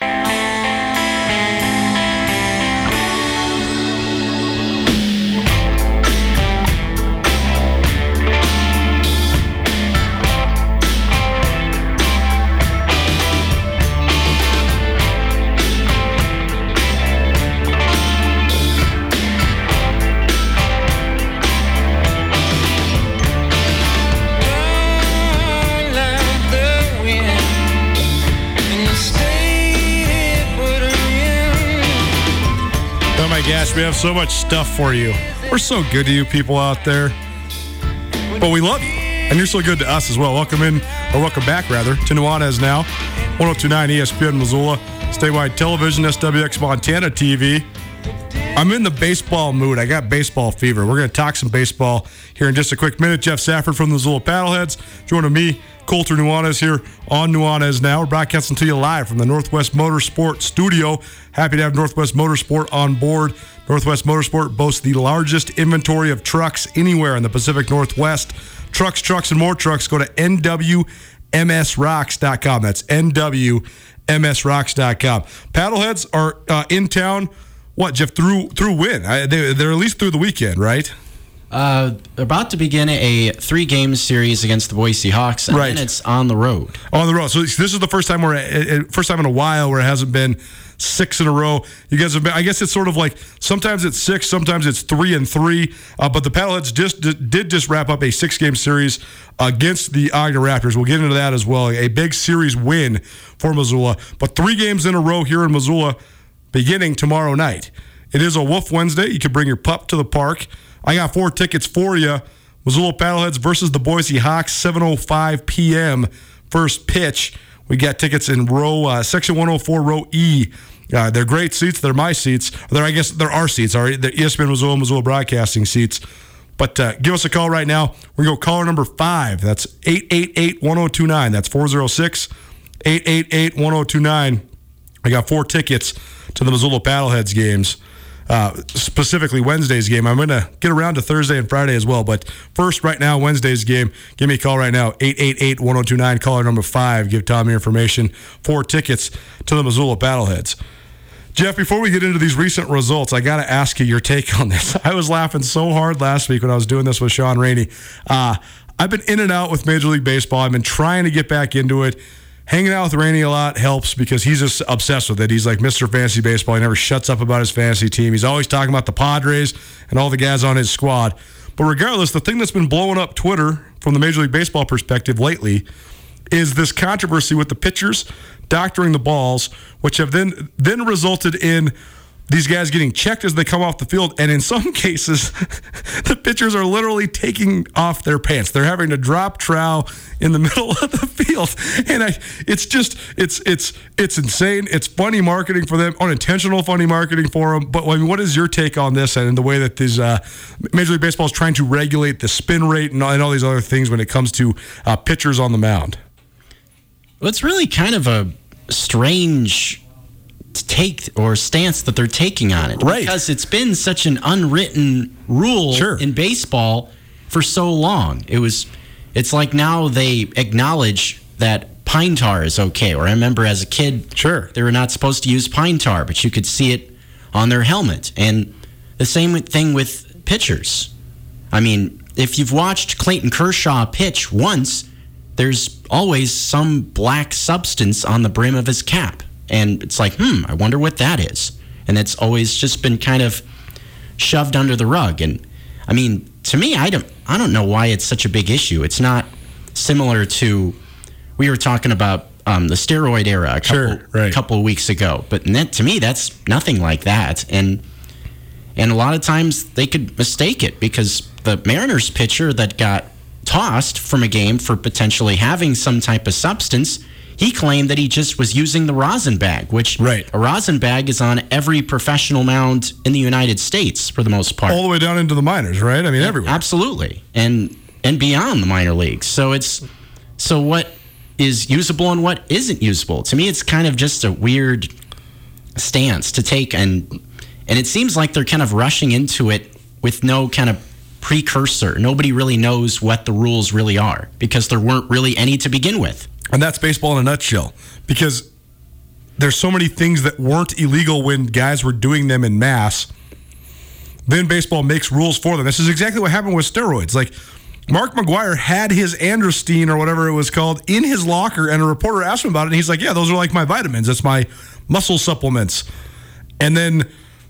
Bye. We have so much stuff for you. We're so good to you people out there. But we love you. And you're so good to us as well. Welcome in, or welcome back, rather, to Nuanez now. 1029 ESPN Missoula, statewide television, SWX Montana TV. I'm in the baseball mood. I got baseball fever. We're going to talk some baseball here in just a quick minute. Jeff Safford from the Missoula Paddleheads joining me, Colter Nuanez here on Nuanez Now. We're broadcasting to you live from the Northwest Motorsport Studio. Happy to have Northwest Motorsport on board. Northwest Motorsport boasts the largest inventory of trucks anywhere in the Pacific Northwest. Trucks, trucks, and more trucks. Go to NWMSRocks.com. That's NWMSRocks.com. Paddleheads are uh, in town what Jeff through through when I, they, they're at least through the weekend, right? Uh, about to begin a three-game series against the Boise Hawks, and Right. it's on the road. on the road. So this is the first time where first time in a while where it hasn't been six in a row. You guys have been. I guess it's sort of like sometimes it's six, sometimes it's three and three. Uh, but the Paddleheads just did just wrap up a six game series against the Ogden Raptors. We'll get into that as well. A big series win for Missoula, but three games in a row here in Missoula, beginning tomorrow night. It is a Wolf Wednesday. You can bring your pup to the park. I got four tickets for you. Missoula Paddleheads versus the Boise Hawks, 7:05 p.m. First pitch. We got tickets in row uh, section 104, row E. Uh, they're great seats. They're my seats. They're I guess they're our seats. All right, they're E ESPN Missoula, Missoula Broadcasting seats. But uh, give us a call right now. We go caller number five. That's 888-1029. That's 406 888-1029. I got four tickets to the Missoula Paddleheads games, uh, specifically Wednesday's game. I'm going to get around to Thursday and Friday as well. But first, right now, Wednesday's game. Give me a call right now, 888 1029, caller number five. Give Tom your information. Four tickets to the Missoula Paddleheads. Jeff, before we get into these recent results, I got to ask you your take on this. I was laughing so hard last week when I was doing this with Sean Rainey. Uh, I've been in and out with Major League Baseball. I've been trying to get back into it. Hanging out with Rainey a lot helps because he's just obsessed with it. He's like Mr. Fantasy Baseball. He never shuts up about his fantasy team. He's always talking about the Padres and all the guys on his squad. But regardless, the thing that's been blowing up Twitter from the Major League Baseball perspective lately is this controversy with the pitchers doctoring the balls, which have then then resulted in these guys getting checked as they come off the field, and in some cases, the pitchers are literally taking off their pants. They're having to drop trow in the middle of the field, and I, it's just it's it's it's insane. It's funny marketing for them, unintentional funny marketing for them. But I mean, what is your take on this and the way that these uh, Major League Baseball is trying to regulate the spin rate and all, and all these other things when it comes to uh, pitchers on the mound? Well, it's really kind of a strange take or stance that they're taking on it. Right. Because it's been such an unwritten rule Sure. in baseball for so long. It was it's like now they acknowledge that pine tar is okay. Or I remember as a kid Sure. they were not supposed to use pine tar, but you could see it on their helmet. And the same thing with pitchers. I mean, if you've watched Clayton Kershaw pitch once, there's always some black substance on the brim of his cap. And it's like, hmm, I wonder what that is. And it's always just been kind of shoved under the rug. And I mean, to me, I don't, I don't know why it's such a big issue. It's not similar to, we were talking about um, the steroid era a couple, Sure, right. couple of weeks ago. But that, to me, that's nothing like that. And and a lot of times they could mistake it because the Mariners pitcher that got tossed from a game for potentially having some type of substance, he claimed that he just was using the rosin bag, which Right. a rosin bag is on every professional mound in the United States for the most part. All the way down into the minors, right? I mean, everywhere. Absolutely. And and beyond the minor leagues. So it's so what is usable and what isn't usable. To me it's kind of just a weird stance to take and and it seems like they're kind of rushing into it with no kind of precursor. Nobody really knows what the rules really are because there weren't really any to begin with. And that's baseball in a nutshell. Because there's so many things that weren't illegal when guys were doing them in mass. Then baseball makes rules for them. This is exactly what happened with steroids. Like Mark McGwire had his Androstein or whatever it was called in his locker, and a reporter asked him about it, and he's like, "Yeah, those are like my vitamins. It's my muscle supplements." And then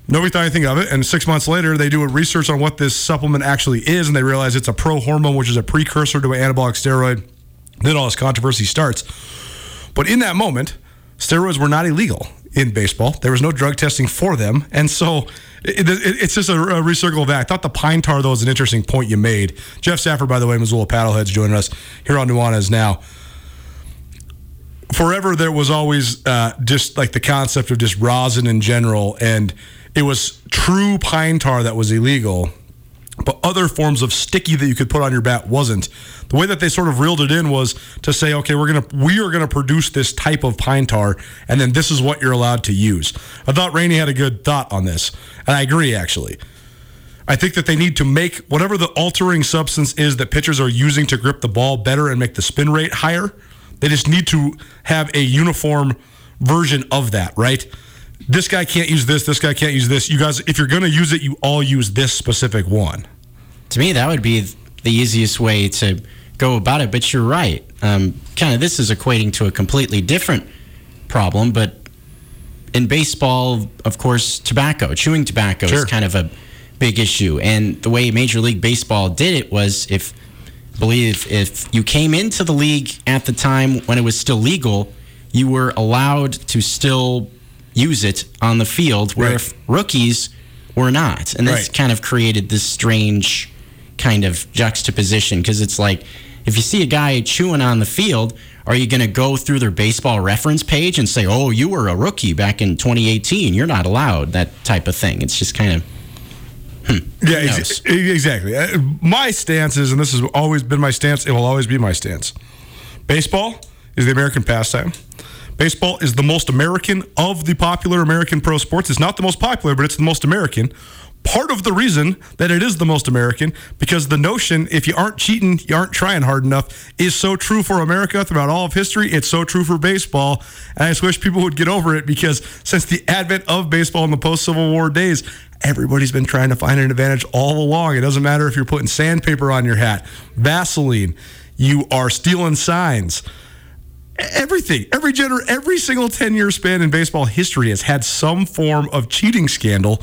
nobody thought anything of it. And six months later, they do a research on what this supplement actually is, and they realize it's a pro hormone, which is a precursor to an anabolic steroid. Then all this controversy starts. But in that moment, steroids were not illegal in baseball. There was no drug testing for them, and so it, it, it's just a, a recircle of that. I thought the pine tar though was an interesting point you made. Jeff Safford, by the way, Missoula Paddleheads, joining us here on Nuanez now. Forever, there was always uh, just like the concept of just rosin in general, and it was true pine tar that was illegal but other forms of sticky that you could put on your bat wasn't. The way that they sort of reeled it in was to say, okay, we're gonna we are gonna produce this type of pine tar, and then this is what you're allowed to use. I thought Rainey had a good thought on this, and I agree actually. I think that they need to make whatever the altering substance is that pitchers are using to grip the ball better and make the spin rate higher. They just need to have a uniform version of that, right? This guy can't use this. This guy can't use this. You guys, if you're going to use it, you all use this specific one. To me, that would be the easiest way to go about it. But you're right. Um, kind of, this is equating to a completely different problem. But in baseball, of course, tobacco, chewing tobacco Sure. is kind of a big issue. And the way Major League Baseball did it was if believe if you came into the league at the time when it was still legal, you were allowed to still use it on the field, where Right. rookies were not. And this Right. kind of created this strange kind of juxtaposition because it's like if you see a guy chewing on the field, are you going to go through their baseball reference page and say, "Oh, you were a rookie back in 2018. You're not allowed." That type of thing. It's just kind of Yeah, ex- exactly. Uh, My stance is, and this has always been my stance, it will always be my stance. Baseball is the American pastime. Baseball is the most American of the popular American pro sports. It's not the most popular, but it's the most American. Part of the reason that it is the most American, because the notion if you aren't cheating, you aren't trying hard enough, is so true for America throughout all of history. It's so true for baseball. And I just wish people would get over it because since the advent of baseball in the post Civil War days, everybody's been trying to find an advantage all along. It doesn't matter if you're putting sandpaper on your hat, Vaseline, you are stealing signs everything. Every gener- every single 10 year span in baseball history has had some form of cheating scandal.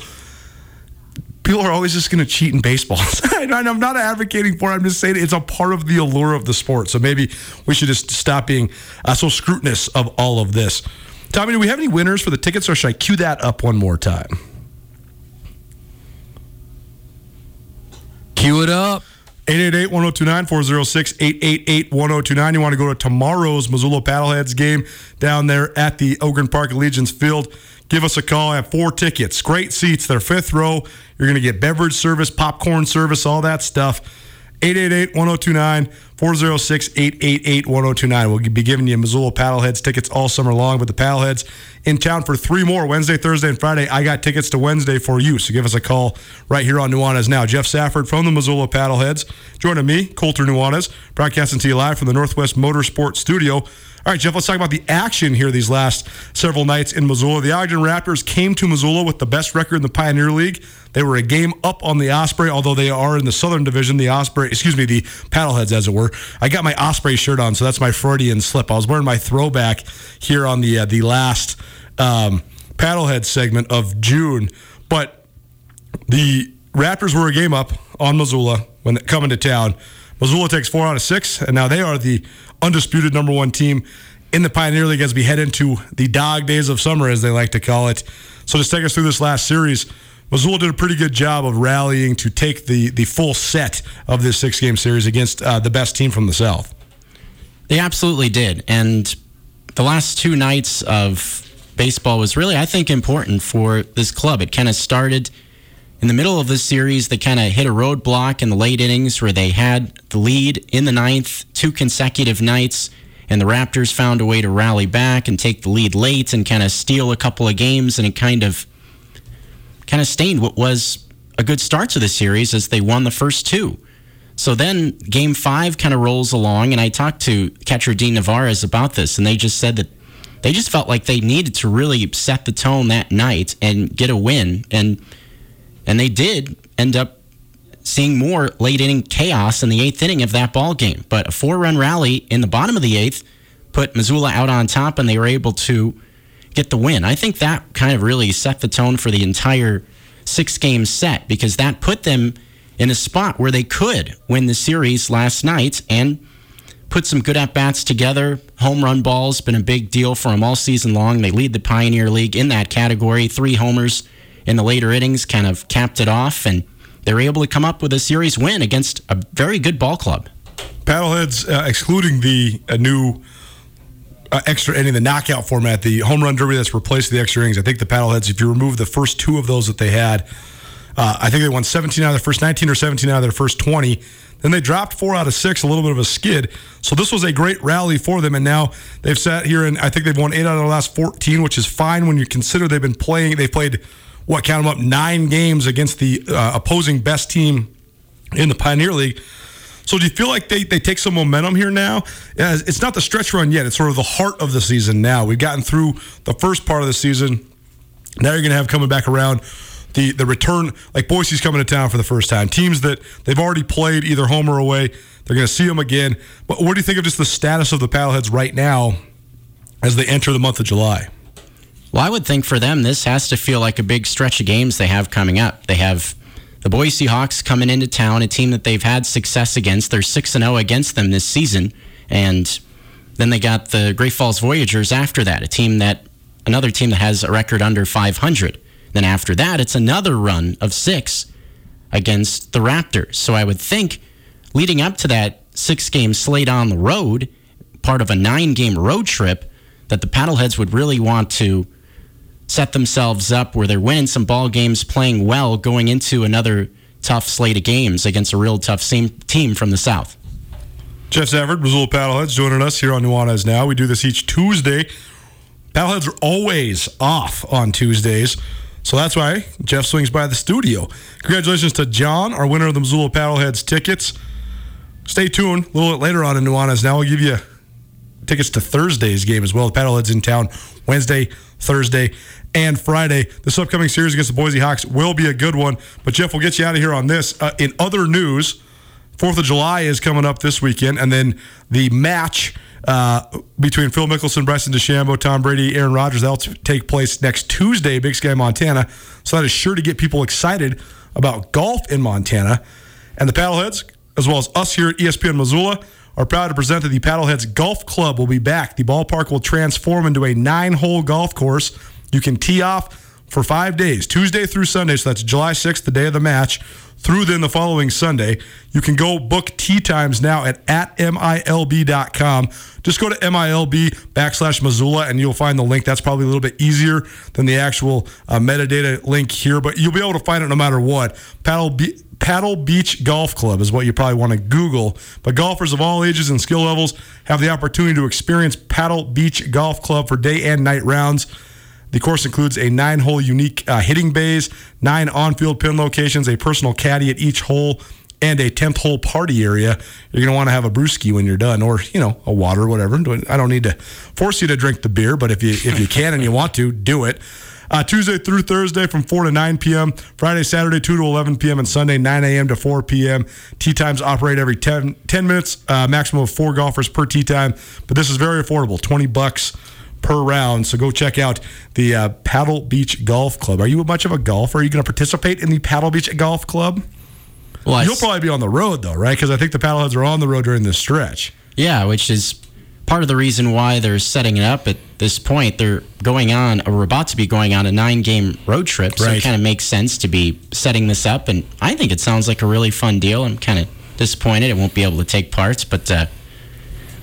People are always just going to cheat in baseball. I'm not advocating for it. I'm just saying it's a part of the allure of the sport. So maybe we should just stop being uh, so scrutinous of all of this. Tommy do we have any winners for the tickets or should i cue that up one more time? Cue it up. 888-1029, 406-888-1029. You want to go to tomorrow's Missoula Paddleheads game down there at the Ogren Park Allegiance Field. Give us a call. I have four tickets. Great seats. They're fifth row. You're going to get beverage service, popcorn service, all that stuff. 888-1029, 406-888-1029. We'll be giving you Missoula Paddleheads tickets all summer long, but the Paddleheads in town for three more Wednesday, Thursday, and Friday. I got tickets to Wednesday for you, so give us a call right here on Nuanez Now. Jeff Safford from the Missoula Paddleheads joining me, Colter Nuanez, broadcasting to you live from the Northwest Motorsport Studio. All right, Jeff, let's talk about the action here these last several nights in Missoula. The Ogden Raptors came to Missoula with the best record in the Pioneer League. They were a game up on the Osprey, although they are in the Southern Division. The Osprey, excuse me, the Paddleheads, as it were. I got my Osprey shirt on, so that's my Freudian slip. I was wearing my throwback here on the uh, the last um, Paddlehead segment of June, but the Raptors were a game up on Missoula when coming to town. Missoula takes four out of six, and now they are the undisputed number one team in the Pioneer League as we head into the dog days of summer, as they like to call it. So, just take us through this last series. Missoula did a pretty good job of rallying to take the the full set of this six game series against uh, the best team from the South. They absolutely did. And the last two nights of baseball was really, I think, important for this club. It kind of started in the middle of the series. They kind of hit a roadblock in the late innings where they had the lead in the ninth, two consecutive nights. And the Raptors found a way to rally back and take the lead late and kind of steal a couple of games. And it kind of kind of stained what was a good start to the series as they won the first two. So then game five kind of rolls along, and I talked to catcher Dean Navarez about this, and they just said that they just felt like they needed to really set the tone that night and get a win. And and they did end up seeing more late inning chaos in the eighth inning of that ball game. But a four run rally in the bottom of the eighth put Missoula out on top, and they were able to get the win. I think that kind of really set the tone for the entire six game set because that put them in a spot where they could win the series last night and put some good at bats together. Home run balls been a big deal for them all season long. They lead the Pioneer League in that category. Three homers in the later innings kind of capped it off, and they were able to come up with a series win against a very good ball club. Paddleheads, uh, excluding the uh, new uh, extra inning, the knockout format, the home run derby that's replaced the extra innings. I think the Paddleheads, if you remove the first two of those that they had, uh, I think they won 17 out of their first 19 or 17 out of their first 20. Then they dropped four out of six, a little bit of a skid. So this was a great rally for them, and now they've sat here and I think they've won eight out of the last 14, which is fine when you consider they've been playing. They played what count them up nine games against the uh, opposing best team in the Pioneer League. So do you feel like they, they take some momentum here now? It's not the stretch run yet. It's sort of the heart of the season now. We've gotten through the first part of the season. Now you're going to have coming back around the the return. Like Boise's coming to town for the first time. Teams that they've already played either home or away, they're going to see them again. But what do you think of just the status of the Paddleheads right now as they enter the month of July? Well, I would think for them, this has to feel like a big stretch of games they have coming up. They have the Boise Hawks coming into town, a team that they've had success against. They're 6 0 against them this season. And then they got the Great Falls Voyagers after that, a team that, another team that has a record under 500. Then after that, it's another run of six against the Raptors. So I would think leading up to that six game slate on the road, part of a nine game road trip, that the paddleheads would really want to set themselves up where they're winning some ball games, playing well, going into another tough slate of games against a real tough team from the South. Jeff Safford, Missoula Paddleheads, joining us here on Nuanez Now. We do this each Tuesday. Paddleheads are always off on Tuesdays, so that's why Jeff swings by the studio. Congratulations to John, our winner of the Missoula Paddleheads tickets. Stay tuned. A little bit later on in Nuanez Now, we'll give you tickets to Thursday's game as well. The Paddleheads in town Wednesday, Thursday, and Friday. This upcoming series against the Boise Hawks will be a good one. But Jeff, we'll get you out of here on this. Uh, in other news, Fourth of July is coming up this weekend, and then the match uh, between Phil Mickelson, Bryson DeChambeau, Tom Brady, Aaron Rodgers that'll t- take place next Tuesday, Big Sky, Montana. So that is sure to get people excited about golf in Montana. And the Paddleheads, as well as us here at ESPN Missoula, are proud to present that the Paddleheads Golf Club will be back. The ballpark will transform into a nine hole golf course. You can tee off for five days, Tuesday through Sunday. So that's July 6th, the day of the match, through then the following Sunday. You can go book tee times now at, at MILB.com. Just go to MILB backslash Missoula and you'll find the link. That's probably a little bit easier than the actual uh, metadata link here, but you'll be able to find it no matter what. Paddle, Paddle Beach Golf Club is what you probably want to Google. But golfers of all ages and skill levels have the opportunity to experience Paddle Beach Golf Club for day and night rounds. The course includes a nine hole unique uh, hitting bays, nine on field pin locations, a personal caddy at each hole, and a 10th hole party area. You're going to want to have a brewski when you're done, or, you know, a water, whatever. I don't need to force you to drink the beer, but if you, if you can and you want to, do it. Uh, Tuesday through Thursday from 4 to 9 p.m. Friday, Saturday, 2 to 11 p.m. and Sunday, 9 a.m. to 4 p.m. Tee times operate every 10, 10 minutes, uh, maximum of four golfers per tee time. But this is very affordable 20 bucks per round. So go check out the uh, Paddle Beach Golf Club. Are you much of a golfer? Are you going to participate in the Paddle Beach Golf Club? Well, You'll probably be on the road though, right? Because I think the paddleheads are on the road during this stretch. Yeah, which is part of the reason why they're setting it up at this point. They're going on, or about to be going on a nine-game road trip, so right. it kind of makes sense to be setting this up. And I think it sounds like a really fun deal. I'm kind of disappointed it won't be able to take parts, but. Uh,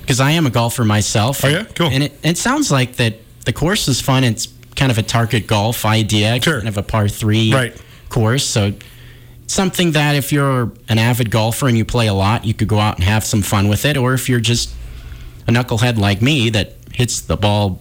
because I am a golfer myself. Oh yeah, cool. And it, it sounds like that the course is fun. It's kind of a target golf idea, sure. kind of a par three right. course. So something that if you're an avid golfer and you play a lot, you could go out and have some fun with it. Or if you're just a knucklehead like me that hits the ball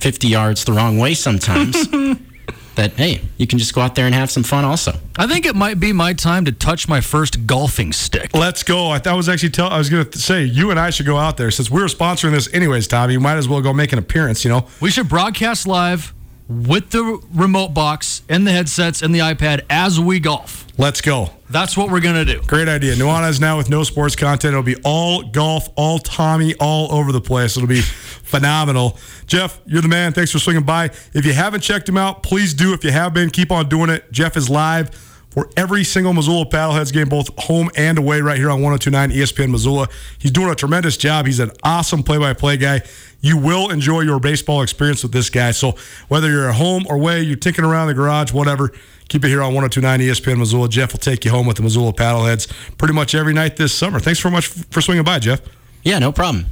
50 yards the wrong way sometimes. that hey, you can just go out there and have some fun also. I think it might be my time to touch my first golfing stick. Let's go. I, I was actually tell I was going to say you and I should go out there since we're sponsoring this anyways, Tommy. You might as well go make an appearance, you know. We should broadcast live with the remote box and the headsets and the iPad as we golf. Let's go. That's what we're going to do. Great idea. Nuanez now with no sports content. It'll be all golf, all Tommy, all over the place. It'll be phenomenal. Jeff, you're the man. Thanks for swinging by. If you haven't checked him out, please do. If you have been, keep on doing it. Jeff is live for every single Missoula Paddleheads game, both home and away, right here on 1029 ESPN Missoula. He's doing a tremendous job. He's an awesome play by play guy. You will enjoy your baseball experience with this guy. So whether you're at home or away, you're ticking around the garage, whatever, keep it here on 1029 ESPN Missoula. Jeff will take you home with the Missoula Paddleheads pretty much every night this summer. Thanks so much for swinging by, Jeff. Yeah, no problem.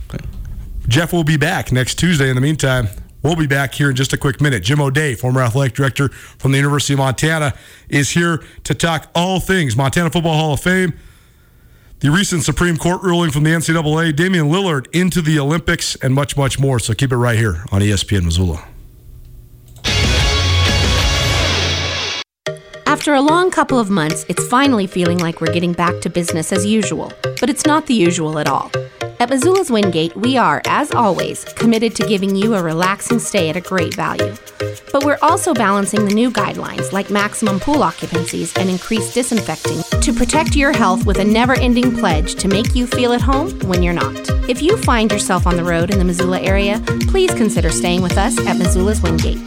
Jeff will be back next Tuesday. In the meantime, We'll be back here in just a quick minute. Jim O'Day, former athletic director from the University of Montana, is here to talk all things Montana Football Hall of Fame, the recent Supreme Court ruling from the NCAA, Damian Lillard into the Olympics, and much, much more. So keep it right here on ESPN Missoula. After a long couple of months, it's finally feeling like we're getting back to business as usual. But it's not the usual at all. At Missoula's Wingate, we are, as always, committed to giving you a relaxing stay at a great value. But we're also balancing the new guidelines like maximum pool occupancies and increased disinfecting to protect your health with a never ending pledge to make you feel at home when you're not. If you find yourself on the road in the Missoula area, please consider staying with us at Missoula's Wingate.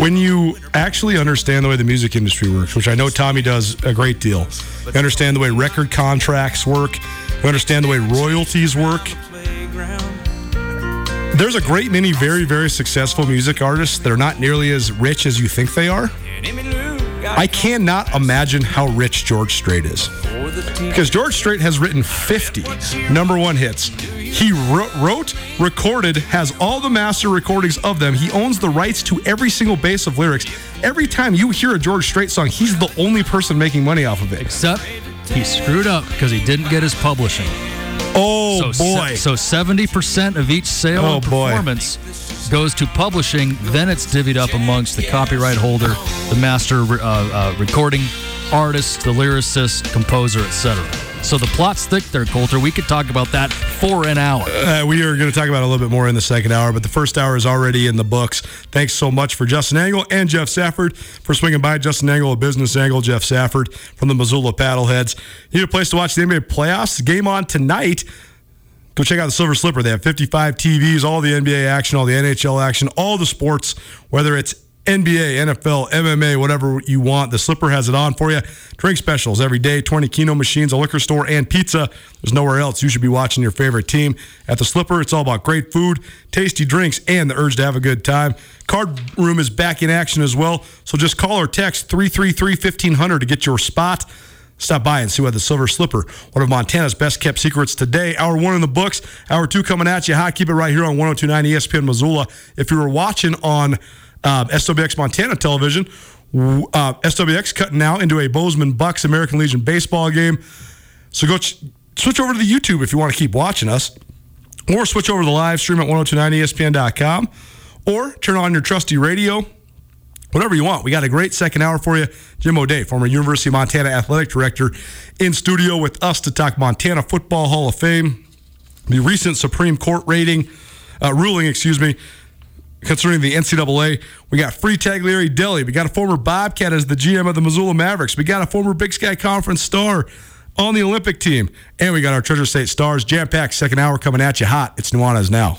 When you actually understand the way the music industry works, which I know Tommy does a great deal, you understand the way record contracts work, you understand the way royalties work. There's a great many very, very successful music artists that are not nearly as rich as you think they are. I cannot imagine how rich George Strait is. Because George Strait has written 50 number one hits. He wrote, recorded, has all the master recordings of them. He owns the rights to every single base of lyrics. Every time you hear a George Strait song, he's the only person making money off of it. Except he screwed up because he didn't get his publishing. Oh so boy. Se- so seventy percent of each sale Oh, and boy. Goes to publishing. Then it's divvied up amongst the copyright holder, the master uh, uh, recording artist, the lyricist, composer, etc. So the plot's thick there, Colter. We could talk about that for an hour. Uh, we are going to talk about a little bit more in the second hour, but the first hour is already in the books. Thanks so much for Justin Angle and Jeff Safford for swinging by. Justin Angle, a business angle, Jeff Safford from the Missoula Paddleheads. You need a place to watch the NBA playoffs? Game on tonight. Go check out the Silver Slipper. They have 55 TVs, all the NBA action, all the NHL action, all the sports, whether it's NBA, NFL, MMA, whatever you want. The Slipper has it on for you. Drink specials every day, 20 Keno machines, a liquor store, and pizza. There's nowhere else you should be watching your favorite team. At the Slipper, it's all about great food, tasty drinks, and the urge to have a good time. Card room is back in action as well, so just call or text 333 1500 to get your spot. Stop by and see what the Silver Slipper, one of Montana's best kept secrets today. Hour one in the books, hour two coming at you hot. Keep it right here on 1029 ESPN Missoula. If you were watching on um, SWX Montana television, uh, SWX cutting now into a Bozeman Bucks American Legion baseball game. So go ch- switch over to the YouTube if you want to keep watching us, or switch over to the live stream at 1029ESPN.com, or turn on your trusty radio whatever you want. We got a great second hour for you. Jim O'Day, former University of Montana athletic director, in studio with us to talk Montana Football Hall of Fame, the recent Supreme Court rating, uh, ruling, excuse me, concerning the NCAA. We got free Tagliari Deli. We got a former Bobcat as the GM of the Missoula Mavericks. We got a former Big Sky Conference star on the Olympic team. And we got our Treasure State Stars jam packed second hour coming at you hot. It's Nuanez now.